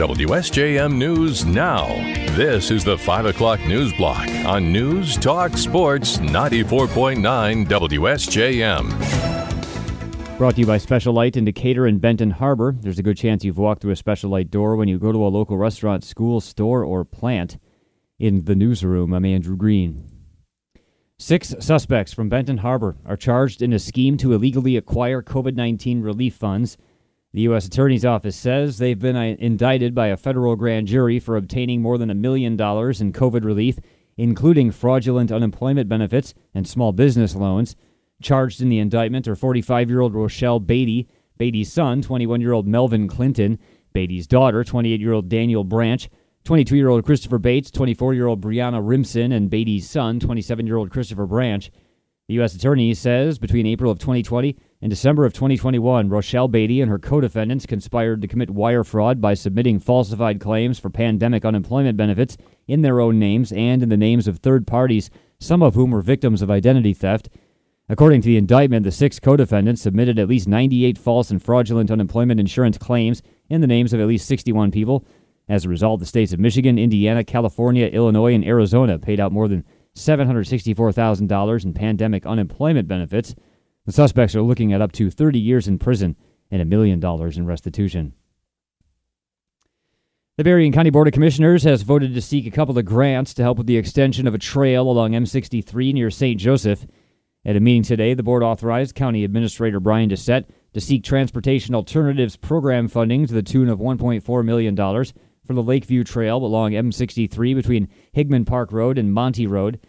WSJM News Now. This is the 5 o'clock news block on News Talk Sports 94.9 WSJM. Brought to you by Special-Lite in Decatur and Benton Harbor. There's a good chance you've walked through a Special-Lite door when you go to a local restaurant, school, store, or plant. In the newsroom, I'm Andrew Green. Six suspects from Benton Harbor are charged in a scheme to illegally acquire COVID 19 relief funds. The U.S. Attorney's Office says they've been uh, indicted by a federal grand jury for obtaining more than a million dollars in COVID relief, including fraudulent unemployment benefits and small business loans. Charged in the indictment are 45 year old Rochelle Beatty, Beatty's son, 21 year old Melvin Clinton, Beatty's daughter, 28 year old Daniel Branch, 22 year old Christopher Bates, 24 year old Brianna Rimson, and Beatty's son, 27 year old Christopher Branch. The U.S. Attorney says between April of 2020 and December of 2021, Rochelle Beatty and her co defendants conspired to commit wire fraud by submitting falsified claims for pandemic unemployment benefits in their own names and in the names of third parties, some of whom were victims of identity theft. According to the indictment, the six co defendants submitted at least 98 false and fraudulent unemployment insurance claims in the names of at least 61 people. As a result, the states of Michigan, Indiana, California, Illinois, and Arizona paid out more than $764,000 in pandemic unemployment benefits. The suspects are looking at up to 30 years in prison and a million dollars in restitution. The Berrien County Board of Commissioners has voted to seek a couple of grants to help with the extension of a trail along M63 near St. Joseph. At a meeting today, the board authorized County Administrator Brian Dissette to seek Transportation Alternatives Program funding to the tune of $1.4 million for the Lakeview Trail along M63 between Higman Park Road and Monty Road.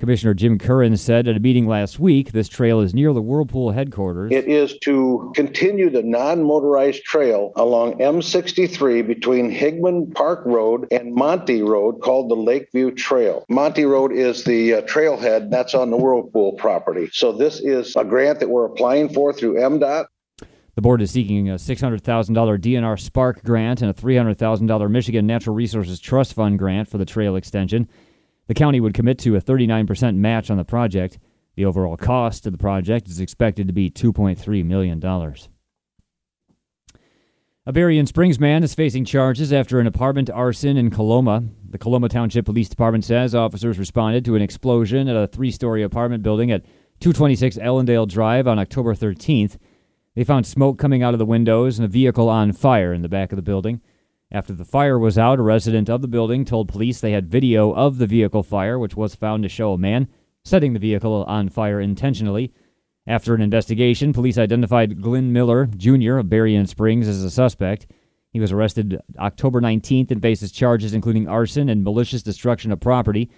Commissioner Jim Curran said at a meeting last week this trail is near the Whirlpool headquarters. It is to continue the non motorized trail along M63 between Higman Park Road and Monty Road called the Lakeview Trail. Monty Road is the uh, trailhead that's on the Whirlpool property. So this is a grant that we're applying for through MDOT. The board is seeking a $600,000 DNR Spark grant and a $300,000 Michigan Natural Resources Trust Fund grant for the trail extension. The county would commit to a 39% match on the project. The overall cost of the project is expected to be $2.3 million. A Berrien Springs man is facing charges after an apartment arson in Coloma. The Coloma Township Police Department says officers responded to an explosion at a three story apartment building at 226 Ellendale Drive on October 13th. They found smoke coming out of the windows and a vehicle on fire in the back of the building. After the fire was out, a resident of the building told police they had video of the vehicle fire, which was found to show a man setting the vehicle on fire intentionally. After an investigation, police identified Glenn Miller Jr. of Berrien Springs as a suspect. He was arrested October 19th and faces charges including arson and malicious destruction of property.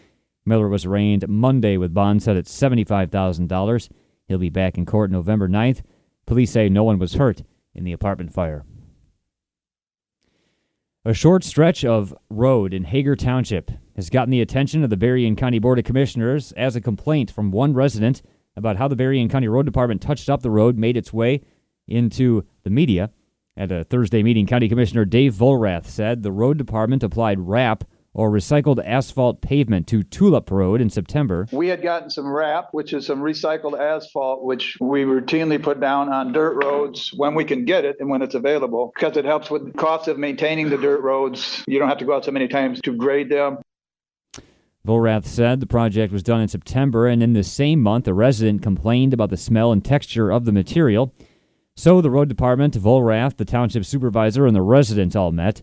Miller was arraigned Monday with bond set at $75,000. He'll be back in court November 9th. Police say no one was hurt in the apartment fire. A short stretch of road in Hager Township has gotten the attention of the Berrien County Board of Commissioners as a complaint from one resident about how the Berrien County Road Department touched up the road made its way into the media. At a Thursday meeting, County Commissioner Dave Volrath said the road department applied RAP or recycled asphalt pavement to Tulip Road in September. We had gotten some RAP, which is some recycled asphalt, which we routinely put down on dirt roads when we can get it and when it's available, because it helps with the cost of maintaining the dirt roads. You don't have to go out so many times to grade them. Volrath said the project was done in September, and in the same month, a resident complained about the smell and texture of the material. So the road department, Volrath, the township supervisor, and the resident all met.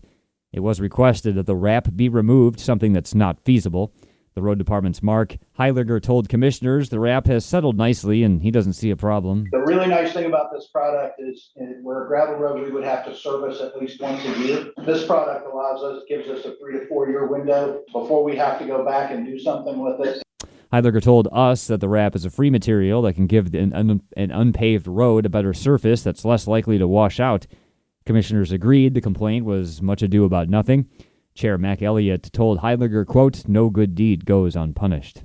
It was requested that the RAP be removed, something that's not feasible. The road department's Mark Heiliger told commissioners the RAP has settled nicely and he doesn't see a problem. The really nice thing about this product is where a gravel road, we would have to service at least once a year. This product allows us, gives us a three to four year window before we have to go back and do something with it. Heidegger told us that the RAP is a free material that can give an, un- an unpaved road a better surface that's less likely to wash out. Commissioners agreed the complaint was much ado about nothing. Chair Mac Elliott told Heidegger, quote, no good deed goes unpunished.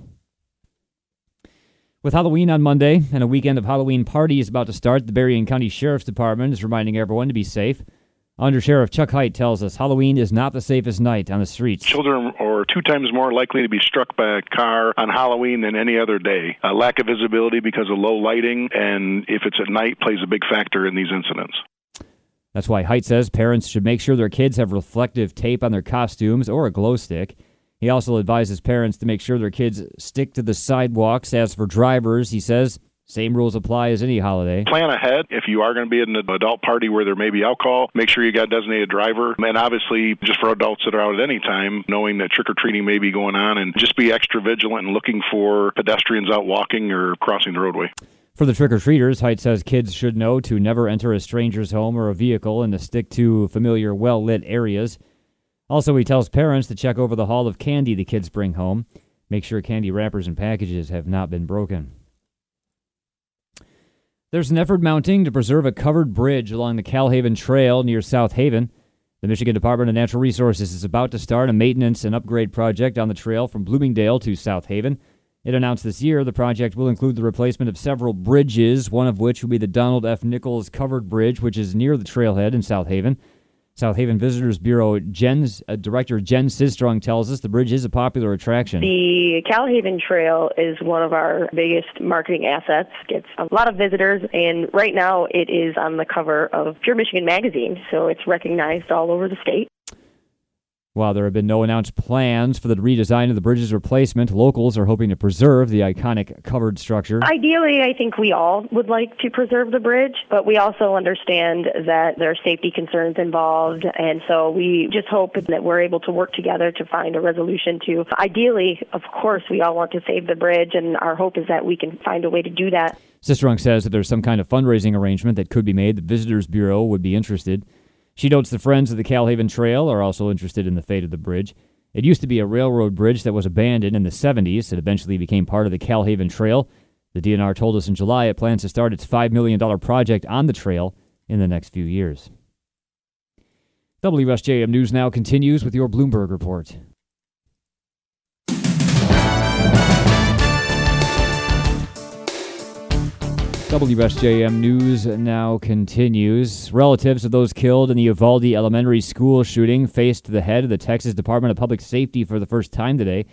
With Halloween on Monday and a weekend of Halloween parties about to start, the Berrien County Sheriff's Department is reminding everyone to be safe. Under Sheriff Chuck Heit tells us Halloween is not the safest night on the streets. Children are two times more likely to be struck by a car on Halloween than any other day. A lack of visibility because of low lighting, and if it's at night, plays a big factor in these incidents. That's why Heit says parents should make sure their kids have reflective tape on their costumes or a glow stick. He also advises parents to make sure their kids stick to the sidewalks. As for drivers, he says same rules apply as any holiday. Plan ahead. If you are going to be at an adult party where there may be alcohol, make sure you got a designated driver. And obviously, just for adults that are out at any time, knowing that trick or treating may be going on, and just be extra vigilant and looking for pedestrians out walking or crossing the roadway. For the trick or treaters, Heit says kids should know to never enter a stranger's home or a vehicle and to stick to familiar, well lit areas. Also, he tells parents to check over the haul of candy the kids bring home. Make sure candy wrappers and packages have not been broken. There's an effort mounting to preserve a covered bridge along the Kal-Haven Trail near South Haven. The Michigan Department of Natural Resources is about to start a maintenance and upgrade project on the trail from Bloomingdale to South Haven. It announced this year the project will include the replacement of several bridges, one of which will be the Donald F. Nichols Covered Bridge, which is near the trailhead in South Haven. South Haven Visitors Bureau Jen's uh, director Jen Sistrunk tells us the bridge is a popular attraction. The Kal-Haven Trail is one of our biggest marketing assets. Gets a lot of visitors, and right now it is on the cover of Pure Michigan magazine, so it's recognized all over the state. While there have been no announced plans for the redesign of the bridge's replacement, locals are hoping to preserve the iconic covered structure. Ideally, I think we all would like to preserve the bridge, but we also understand that there are safety concerns involved, and so we just hope that we're able to work together to find a resolution to. Ideally, of course, we all want to save the bridge, and our hope is that we can find a way to do that. Sistrunk says that there's some kind of fundraising arrangement that could be made. The Visitors Bureau would be interested. She notes the Friends of the Kal-Haven Trail are also interested in the fate of the bridge. It used to be a railroad bridge that was abandoned in the 70s. It eventually became part of the Kal-Haven Trail. The DNR told us in July it plans to start its $5 million project on the trail in the next few years. WSJM News Now continues with your Bloomberg report. WSJM News now continues. Relatives of those killed in the Uvalde Elementary School shooting faced the head of the Texas Department of Public Safety for the first time today.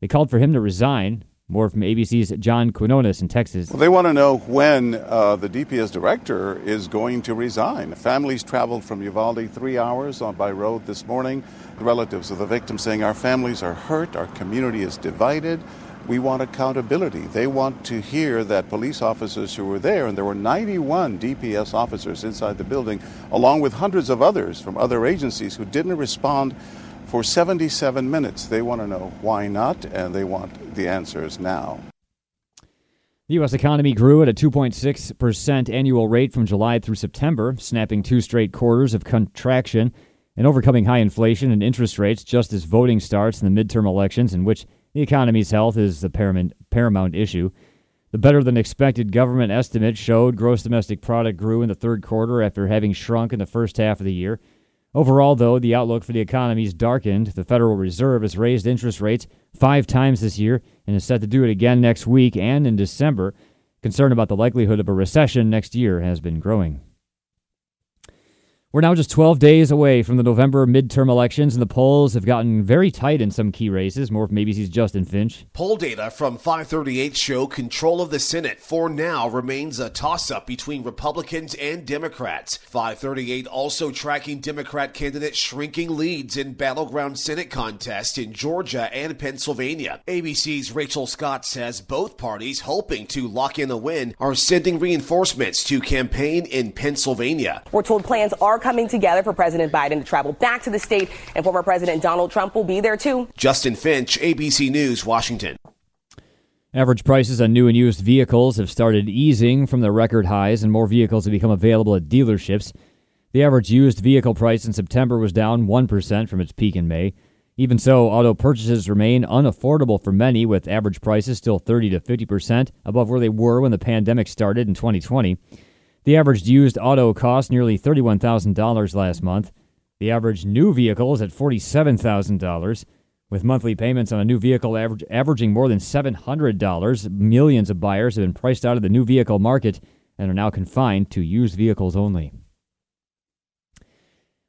They called for him to resign. More from ABC's John Quinones in Texas. Well, they want to know when uh, the DPS director is going to resign. Families traveled from Uvalde three hours on by road this morning. The relatives of the victims saying, Our families are hurt, our community is divided. We want accountability. They want to hear that police officers who were there, and there were 91 DPS officers inside the building, along with hundreds of others from other agencies who didn't respond for 77 minutes. They want to know why not, and they want the answers now. The U.S. economy grew at a 2.6% annual rate from July through September, snapping two straight quarters of contraction and overcoming high inflation and interest rates just as voting starts in the midterm elections, in which the economy's health is the paramount, paramount issue. The better than expected government estimate showed gross domestic product grew in the third quarter after having shrunk in the first half of the year. Overall, though, the outlook for the economy is darkened. The Federal Reserve has raised interest rates five times this year and is set to do it again next week and in December. Concern about the likelihood of a recession next year has been growing. We're now just 12 days away from the November midterm elections, and the polls have gotten very tight in some key races. More from ABC's Justin Finch. Poll data from 538 show control of the Senate for now remains a toss up between Republicans and Democrats. 538 also tracking Democrat candidates shrinking leads in battleground Senate contests in Georgia and Pennsylvania. ABC's Rachel Scott says both parties, hoping to lock in a win, are sending reinforcements to campaign in Pennsylvania. We're told plans are coming together for President Biden to travel back to the state, and former President Donald Trump will be there too. Justin Finch, ABC News, Washington. Average prices on new and used vehicles have started easing from the record highs, and more vehicles have become available at dealerships. The average used vehicle price in September was down 1% from its peak in May. Even so, auto purchases remain unaffordable for many, with average prices still 30 to 50% above where they were when the pandemic started in 2020. The average used auto cost nearly $31,000 last month. The average new vehicle is at $47,000. With monthly payments on a new vehicle average, averaging more than $700. Millions of buyers have been priced out of the new vehicle market and are now confined to used vehicles only.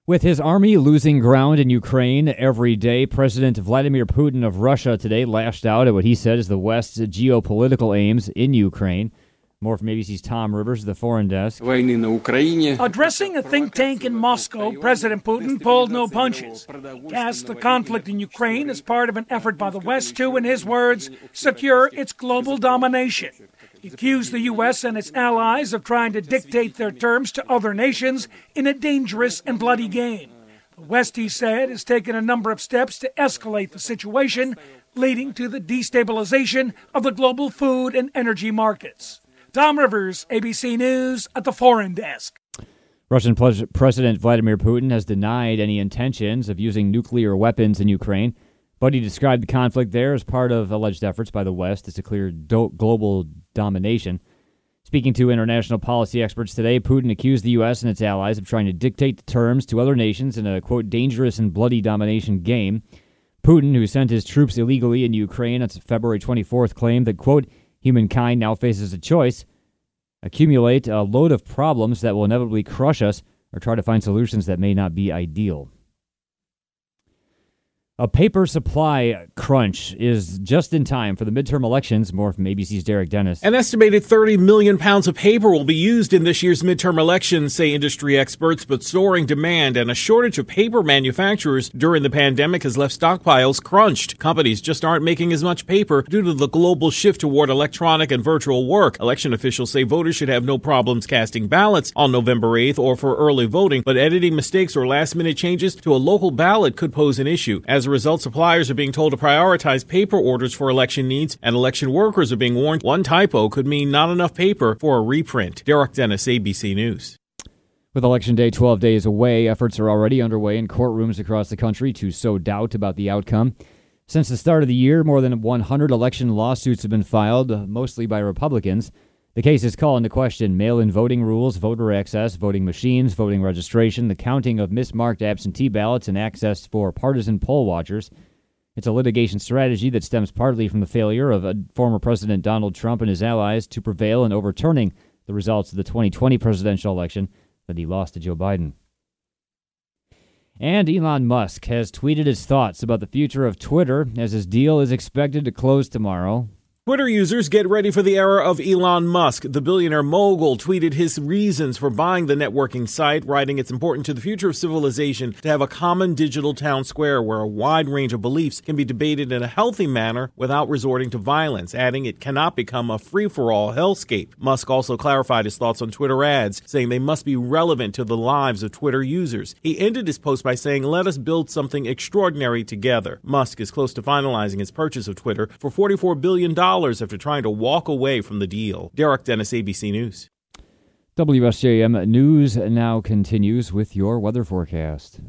With his army losing ground in Ukraine every day, President Vladimir Putin of Russia today lashed out at what he said is the West's geopolitical aims in Ukraine. More from ABC's Tom Rivers, the foreign desk. Addressing a think tank in Moscow, President Putin pulled no punches. He cast the conflict in Ukraine as part of an effort by the West to, in his words, secure its global domination. He accused the U.S. and its allies of trying to dictate their terms to other nations in a dangerous and bloody game. The West, he said, has taken a number of steps to escalate the situation, leading to the destabilization of the global food and energy markets. Tom Rivers, ABC News at the Foreign Desk. Russian President Vladimir Putin has denied any intentions of using nuclear weapons in Ukraine, but he described the conflict there as part of alleged efforts by the West to secure do- global domination. Speaking to international policy experts today, Putin accused the U.S. and its allies of trying to dictate the terms to other nations in a, quote, dangerous and bloody domination game. Putin, who sent his troops illegally in Ukraine on February 24th, claimed that, quote, Humankind now faces a choice accumulate a load of problems that will inevitably crush us, or try to find solutions that may not be ideal. A paper supply crunch is just in time for the midterm elections. More from ABC's Derek Dennis. An estimated 30 million pounds of paper will be used in this year's midterm elections, say industry experts, but soaring demand and a shortage of paper manufacturers during the pandemic has left stockpiles crunched. Companies just aren't making as much paper due to the global shift toward electronic and virtual work. Election officials say voters should have no problems casting ballots on November 8th or for early voting, but editing mistakes or last minute changes to a local ballot could pose an issue. As a result, suppliers are being told to prioritize paper orders for election needs, and election workers are being warned one typo could mean not enough paper for a reprint. Derek Dennis, ABC News. With Election Day 12 days away, efforts are already underway in courtrooms across the country to sow doubt about the outcome. Since the start of the year, more than 100 election lawsuits have been filed, mostly by Republicans. The cases call into question mail in voting rules, voter access, voting machines, voting registration, the counting of mismarked absentee ballots, and access for partisan poll watchers. It's a litigation strategy that stems partly from the failure of uh, former President Donald Trump and his allies to prevail in overturning the results of the 2020 presidential election that he lost to Joe Biden. And Elon Musk has tweeted his thoughts about the future of Twitter as his deal is expected to close tomorrow. Twitter users get ready for the era of Elon Musk. The billionaire mogul tweeted his reasons for buying the networking site, writing it's important to the future of civilization to have a common digital town square where a wide range of beliefs can be debated in a healthy manner without resorting to violence, adding it cannot become a free for all hellscape. Musk also clarified his thoughts on Twitter ads, saying they must be relevant to the lives of Twitter users. He ended his post by saying, Let us build something extraordinary together. Musk is close to finalizing his purchase of Twitter for $44 billion after trying to walk away from the deal. Derek Dennis, ABC News. WSJM News now continues with your weather forecast.